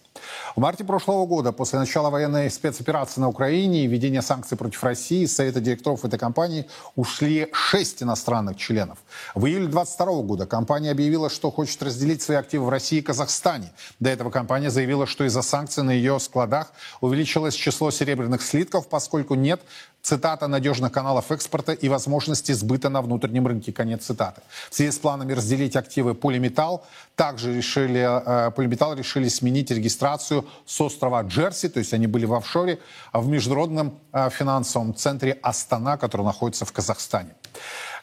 В марте прошлого года, после начала военной спецоперации на Украине и введения санкций против России, из Совета директоров этой компании ушли шесть иностранных членов. В июле 2022 года компания объявила, что хочет разделить свои активы в России и Казахстане. До этого компания заявила, что из-за санкций на ее складах увеличилось число серебряных слитков, поскольку нет цитата, надежных каналов экспорта и возможности сбыта на внутреннем рынке, конец цитаты. В связи с планами разделить активы Полиметалл, также решили, э, Полиметалл решили сменить регистрацию с острова Джерси, то есть они были в офшоре, а в международном э, финансовом центре Астана, который находится в Казахстане.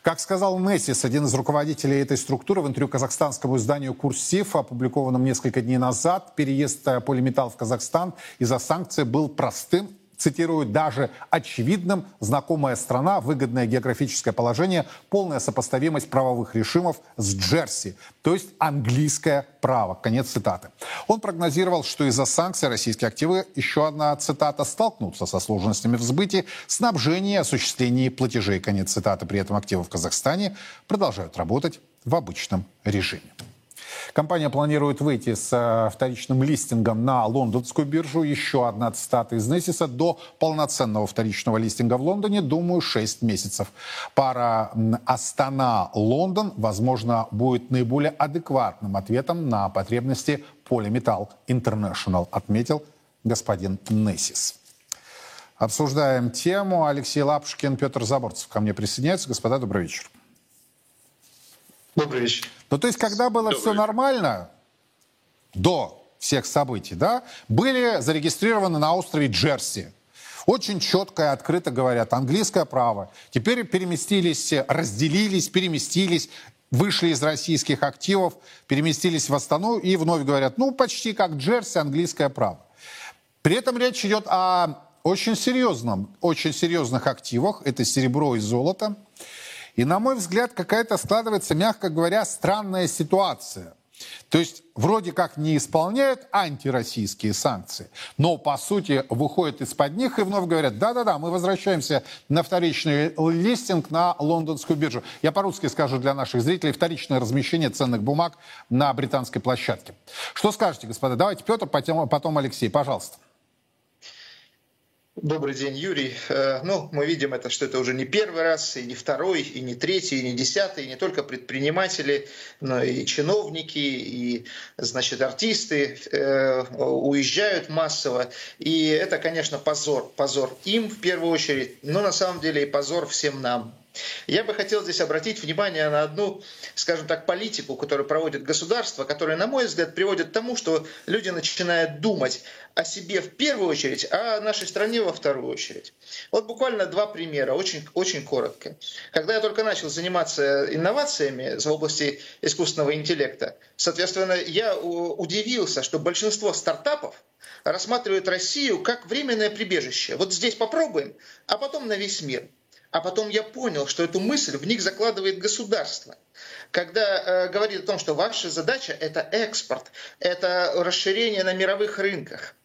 Как сказал Нессис, один из руководителей этой структуры, в интервью казахстанскому изданию «Курсив», опубликованном несколько дней назад, переезд э, Полиметалл в Казахстан из-за санкций был простым цитирую, даже очевидным, знакомая страна, выгодное географическое положение, полная сопоставимость правовых режимов с Джерси, то есть английское право. Конец цитаты. Он прогнозировал, что из-за санкций российские активы, еще одна цитата, столкнутся со сложностями в сбыте, снабжении осуществлении платежей. Конец цитаты. При этом активы в Казахстане продолжают работать в обычном режиме. Компания планирует выйти с э, вторичным листингом на лондонскую биржу. Еще одна цитата из Несиса. До полноценного вторичного листинга в Лондоне, думаю, 6 месяцев. Пара Астана-Лондон, возможно, будет наиболее адекватным ответом на потребности Polymetal International, отметил господин Несис. Обсуждаем тему. Алексей Лапушкин, Петр Заборцев ко мне присоединяются. Господа, добрый вечер. Добрый вечер. Ну, то есть, когда было Добрый. все нормально, до всех событий, да, были зарегистрированы на острове Джерси. Очень четко и открыто говорят, английское право. Теперь переместились, разделились, переместились, вышли из российских активов, переместились в Астану и вновь говорят, ну, почти как Джерси, английское право. При этом речь идет о очень серьезном, очень серьезных активах. Это серебро и золото. И, на мой взгляд, какая-то складывается, мягко говоря, странная ситуация. То есть вроде как не исполняют антироссийские санкции, но по сути выходят из-под них и вновь говорят, да-да-да, мы возвращаемся на вторичный листинг на лондонскую биржу. Я по-русски скажу для наших зрителей, вторичное размещение ценных бумаг на британской площадке. Что скажете, господа? Давайте Петр, потом Алексей, пожалуйста. Добрый день, Юрий. Э, ну, мы видим это, что это уже не первый раз, и не второй, и не третий, и не десятый, и не только предприниматели, но и чиновники, и, значит, артисты э, уезжают массово. И это, конечно, позор. Позор им в первую очередь, но на самом деле и позор всем нам. Я бы хотел здесь обратить внимание на одну, скажем так, политику, которую проводит государство, которая, на мой взгляд, приводит к тому, что люди начинают думать о себе в первую очередь, а о нашей стране во вторую очередь. Вот буквально два примера, очень, очень коротко. Когда я только начал заниматься инновациями в области искусственного интеллекта, соответственно, я удивился, что большинство стартапов рассматривают Россию как временное прибежище. Вот здесь попробуем, а потом на весь мир – а потом я понял, что эту мысль в них закладывает государство. Когда э, говорит о том, что ваша задача – это экспорт, это расширение на мировых рынках.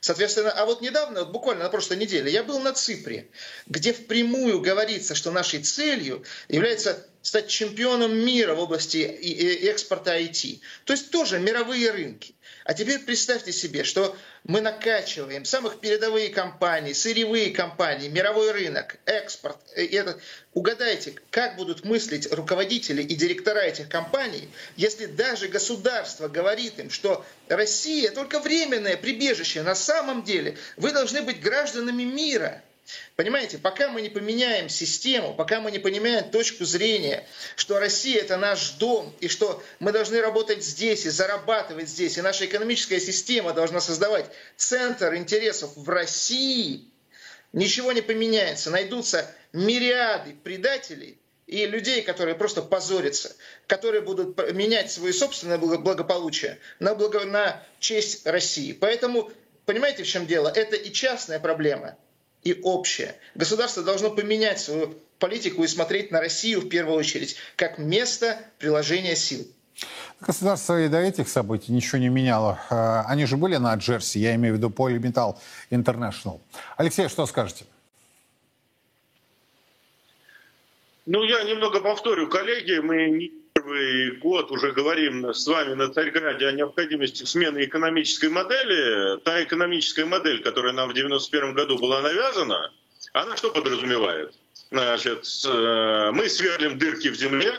Соответственно, а вот недавно, вот буквально на прошлой неделе, я был на Ципре, где впрямую говорится, что нашей целью является стать чемпионом мира в области экспорта IT. То есть тоже мировые рынки. А теперь представьте себе, что мы накачиваем самых передовые компании, сырьевые компании, мировой рынок, экспорт. Это, угадайте, как будут мыслить руководители и директора этих компаний, если даже государство говорит им, что Россия только временное прибежище, на самом деле вы должны быть гражданами мира – Понимаете, пока мы не поменяем систему, пока мы не поменяем точку зрения, что Россия это наш дом, и что мы должны работать здесь и зарабатывать здесь, и наша экономическая система должна создавать центр интересов в России, ничего не поменяется. Найдутся мириады предателей, и людей, которые просто позорятся, которые будут менять свое собственное благополучие на, благо, на честь России. Поэтому, понимаете, в чем дело? Это и частная проблема, и общая. Государство должно поменять свою политику и смотреть на Россию в первую очередь как место приложения сил. Государство и до этих событий ничего не меняло. Э, они же были на Джерси, я имею в виду Polymetal International. Алексей, что скажете? Ну, я немного повторю, коллеги, мы не первый год уже говорим с вами на Царьграде о необходимости смены экономической модели. Та экономическая модель, которая нам в 1991 году была навязана, она что подразумевает? Значит, э, мы сверлим дырки в земле,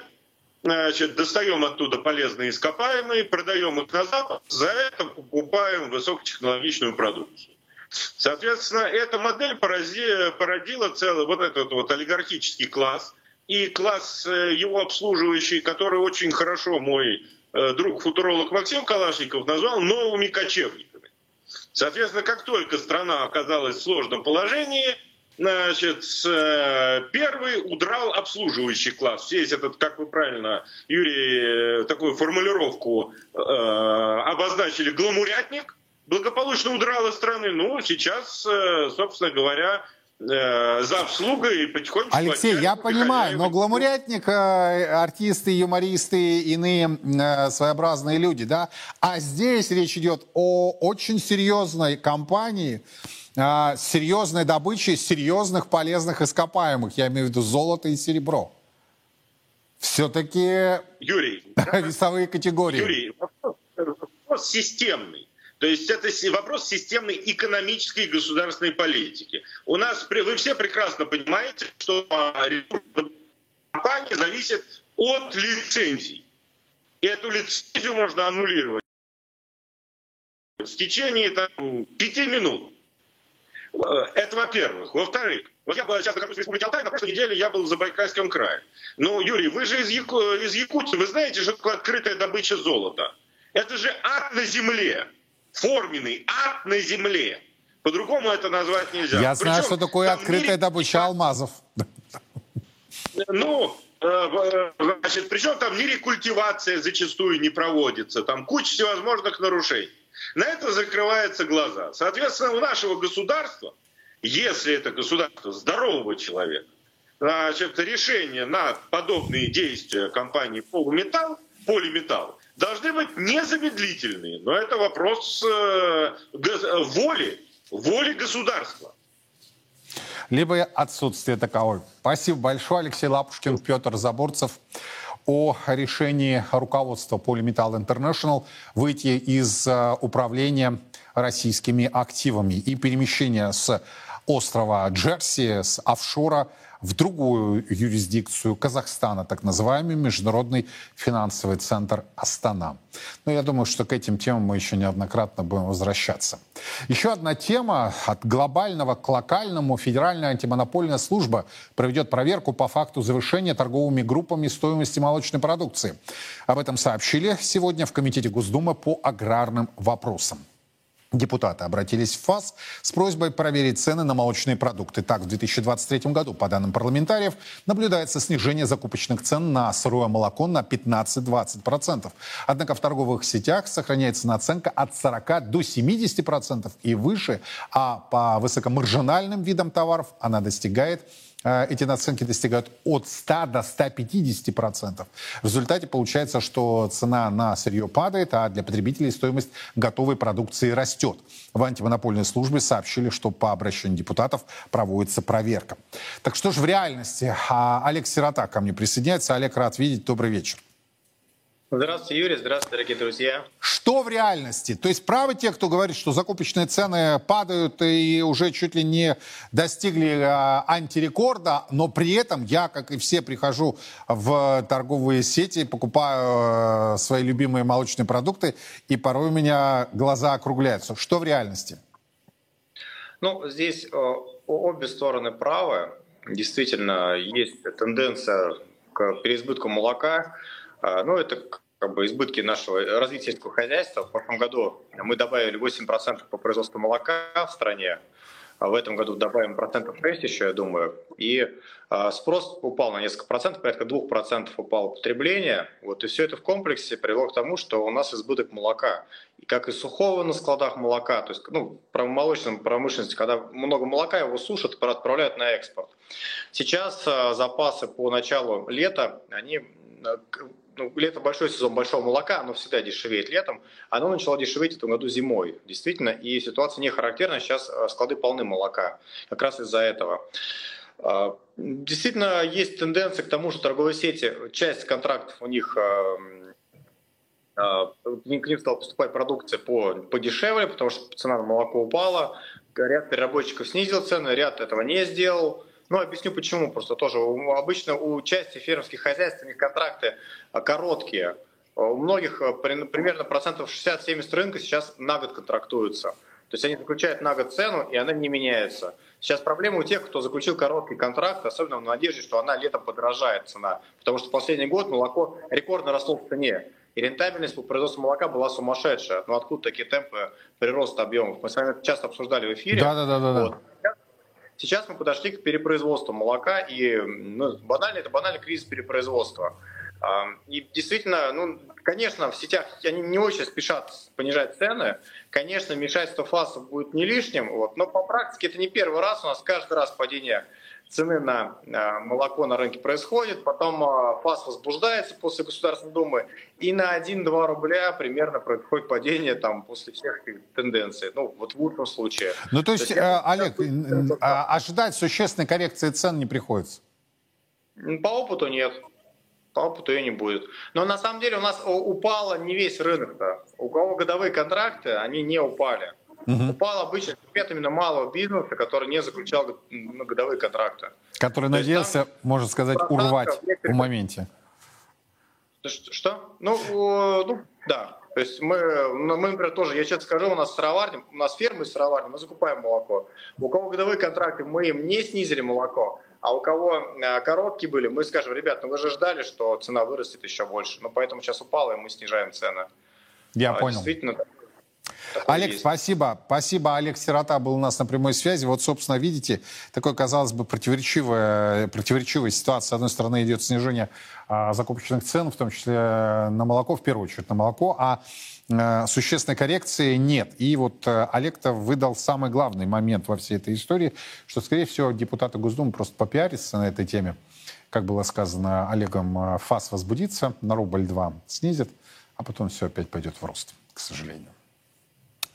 значит, достаем оттуда полезные ископаемые, продаем их на Запад, за это покупаем высокотехнологичную продукцию. Соответственно, эта модель породила целый вот этот вот олигархический класс – и класс э, его обслуживающий, который очень хорошо мой э, друг футуролог Максим Калашников назвал новыми кочевниками. Соответственно, как только страна оказалась в сложном положении, значит, э, первый удрал обслуживающий класс. Здесь этот, как вы правильно, Юрий, такую формулировку э, обозначили, гламурятник, благополучно удрал из страны. Ну, сейчас, собственно говоря, Э, за обслугой и потихонечку... Алексей, я понимаю, но гламурятник, э, артисты, юмористы, иные э, своеобразные люди, да? А здесь речь идет о очень серьезной компании, с серьезной добычей серьезных полезных ископаемых. Я имею в виду золото и серебро. Все-таки Юрий, весовые категории. Юрий, вопрос системный. То есть это вопрос системной экономической и государственной политики. У нас, вы все прекрасно понимаете, что а, компания зависит от лицензий. И эту лицензию можно аннулировать в течение там, пяти минут. Э, это во-первых. Во-вторых, вот я сейчас нахожусь в Республике Алтай, на прошлой неделе я был в Забайкальском крае. Ну, Юрий, вы же из, Яку... из Якутии, вы знаете, что такое открытая добыча золота? Это же ад на земле форменный ад на земле. По-другому это назвать нельзя. Я Причем, знаю, что такое открытая добыча алмазов. Ну, э, значит, причем там ни рекультивация зачастую не проводится, там куча всевозможных нарушений. На это закрываются глаза. Соответственно, у нашего государства, если это государство здорового человека, значит, решение на подобные действия компании «Полуметалл», «Полиметалл» должны быть незамедлительные. Но это вопрос э, воли, воли государства. Либо отсутствие таковой. Спасибо большое, Алексей Лапушкин, Петр Заборцев о решении руководства Polymetal International выйти из э, управления российскими активами и перемещения с острова Джерси, с офшора в другую юрисдикцию Казахстана, так называемый Международный финансовый центр Астана. Но я думаю, что к этим темам мы еще неоднократно будем возвращаться. Еще одна тема. От глобального к локальному Федеральная антимонопольная служба проведет проверку по факту завершения торговыми группами стоимости молочной продукции. Об этом сообщили сегодня в Комитете Госдумы по аграрным вопросам. Депутаты обратились в ФАС с просьбой проверить цены на молочные продукты. Так, в 2023 году, по данным парламентариев, наблюдается снижение закупочных цен на сырое молоко на 15-20%. Однако в торговых сетях сохраняется наценка от 40 до 70% и выше, а по высокомаржинальным видам товаров она достигает эти наценки достигают от 100 до 150 процентов. В результате получается, что цена на сырье падает, а для потребителей стоимость готовой продукции растет. В антимонопольной службе сообщили, что по обращению депутатов проводится проверка. Так что же в реальности? А Олег Сирота ко мне присоединяется. Олег, рад видеть. Добрый вечер. Здравствуйте, Юрий. Здравствуйте, дорогие друзья. Что в реальности? То есть правы те, кто говорит, что закупочные цены падают и уже чуть ли не достигли э, антирекорда, но при этом я, как и все, прихожу в торговые сети, покупаю э, свои любимые молочные продукты, и порой у меня глаза округляются. Что в реальности? Ну, здесь э, обе стороны правы. Действительно, есть тенденция к переизбытку молока. А, ну, это как бы избытки нашего развития сельского хозяйства. В прошлом году мы добавили 8% по производству молока в стране. А в этом году добавим процентов 6 еще, я думаю. И а, спрос упал на несколько процентов, порядка 2% упало потребление. Вот, и все это в комплексе привело к тому, что у нас избыток молока. И как и сухого на складах молока, то есть ну, в молочном промышленности, когда много молока, его сушат, отправляют на экспорт. Сейчас а, запасы по началу лета, они ну, лето большой сезон большого молока, оно всегда дешевеет летом, оно начало дешеветь в этом году зимой, действительно, и ситуация не характерна, сейчас э, склады полны молока, как раз из-за этого. А, действительно, есть тенденция к тому, что торговые сети, часть контрактов у них э, к ним стала поступать продукция по, подешевле, потому что цена на молоко упала, ряд переработчиков снизил цены, ряд этого не сделал. Ну, объясню почему. Просто тоже обычно у части фермерских хозяйств у них контракты а, короткие. У многих а, примерно процентов 60-70 рынка сейчас на год контрактуются. То есть они заключают на год цену, и она не меняется. Сейчас проблема у тех, кто заключил короткий контракт, особенно в надежде, что она летом подорожает цена. Потому что в последний год молоко рекордно росло в цене. И рентабельность по производству молока была сумасшедшая. Но откуда такие темпы прироста объемов? Мы с вами часто обсуждали в эфире. Да, да, да, да. Вот. Сейчас мы подошли к перепроизводству молока, и ну, банально это банальный кризис перепроизводства. И действительно, ну, конечно, в сетях они не очень спешат понижать цены. Конечно, вмешательство фасов будет не лишним, вот, но по практике это не первый раз. У нас каждый раз падение цены на а, молоко на рынке происходит, потом а, ФАС возбуждается после Государственной Думы, и на 1-2 рубля примерно происходит падение там после всех тенденций. Ну, вот в лучшем случае. Ну, то есть, то есть э, Олег, это... ожидать существенной коррекции цен не приходится? По опыту нет. По опыту ее не будет. Но на самом деле у нас упало не весь рынок-то. У кого годовые контракты, они не упали. Угу. Упал обычно сегмент именно малого бизнеса, который не заключал годовые контракты. Который То надеялся, можно сказать, урвать в моменте. Что? Ну, ну, да. То есть мы, ну, мы, например, тоже, я честно скажу, у нас сыроварня, у нас фермы сыроварни, мы закупаем молоко. У кого годовые контракты, мы им не снизили молоко, а у кого э, короткие были, мы скажем, ребят, ну вы же ждали, что цена вырастет еще больше, ну поэтому сейчас упала, и мы снижаем цены. Я а, понял. Действительно, Олег, есть. спасибо. Спасибо. Олег Сирота был у нас на прямой связи. Вот, собственно, видите, такой, казалось бы, противоречивая, противоречивая ситуация. С одной стороны, идет снижение а, закупочных цен, в том числе на молоко, в первую очередь на молоко, а а, существенной коррекции нет. И вот а, Олег-то выдал самый главный момент во всей этой истории, что, скорее всего, депутаты Госдумы просто попиарятся на этой теме. Как было сказано Олегом, ФАС возбудится, на рубль два снизит, а потом все опять пойдет в рост, к сожалению.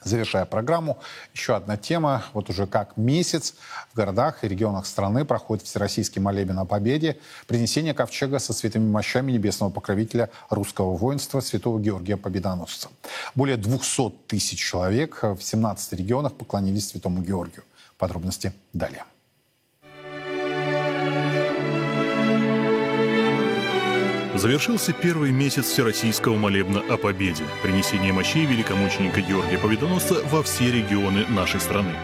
Завершая программу, еще одна тема. Вот уже как месяц в городах и регионах страны проходит Всероссийский молебен о победе, принесение ковчега со святыми мощами небесного покровителя русского воинства святого Георгия Победоносца. Более 200 тысяч человек в 17 регионах поклонились святому Георгию. Подробности далее. Завершился первый месяц Всероссийского молебна о победе, принесение мощей великомученика Георгия Победоносца во все регионы нашей страны.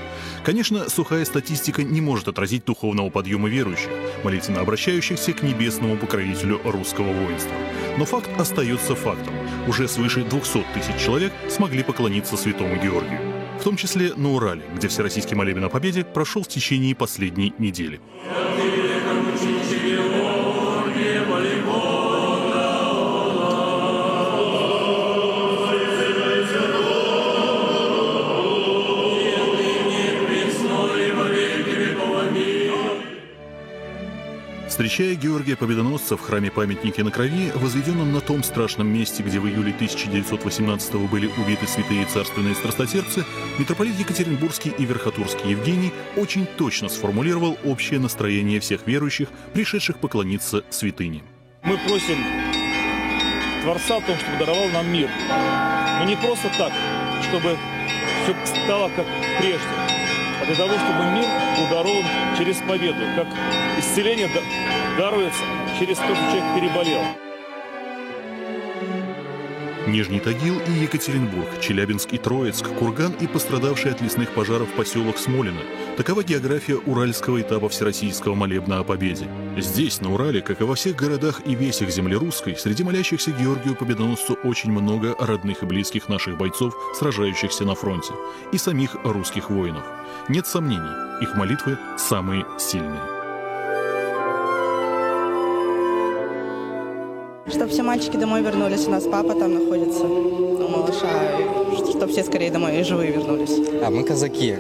Конечно, сухая статистика не может отразить духовного подъема верующих, молитвенно обращающихся к небесному покровителю русского воинства. Но факт остается фактом. Уже свыше 200 тысяч человек смогли поклониться святому Георгию. В том числе на Урале, где Всероссийский молебен о победе прошел в течение последней недели. Встречая Георгия Победоносца в храме памятники на крови, возведенном на том страшном месте, где в июле 1918 были убиты святые царственные страстотерпцы, митрополит Екатеринбургский и Верхотурский Евгений очень точно сформулировал общее настроение всех верующих, пришедших поклониться святыне. Мы просим Творца о том, чтобы даровал нам мир. Но не просто так, чтобы все стало как прежде, для того, чтобы мир был через победу, как исцеление даруется через то, что человек переболел. Нижний Тагил и Екатеринбург, Челябинск и Троицк, Курган и пострадавший от лесных пожаров поселок Смолино. Такова география уральского этапа Всероссийского молебна о победе. Здесь, на Урале, как и во всех городах и весях земли русской, среди молящихся Георгию Победоносцу очень много родных и близких наших бойцов, сражающихся на фронте, и самих русских воинов. Нет сомнений, их молитвы самые сильные. Чтобы все мальчики домой вернулись. У нас папа там находится у малыша. Чтобы все скорее домой и живые вернулись. А мы казаки.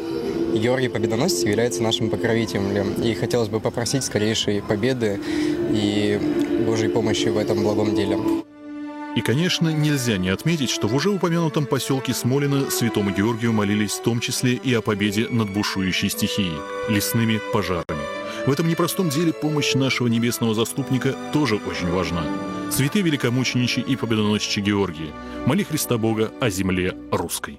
Георгий Победоносец является нашим покровителем. И хотелось бы попросить скорейшей победы и Божьей помощи в этом благом деле. И, конечно, нельзя не отметить, что в уже упомянутом поселке Смолино святому Георгию молились в том числе и о победе над бушующей стихией – лесными пожарами. В этом непростом деле помощь нашего небесного заступника тоже очень важна. Святые великомученичи и победоносчи Георгии, моли Христа Бога о земле русской.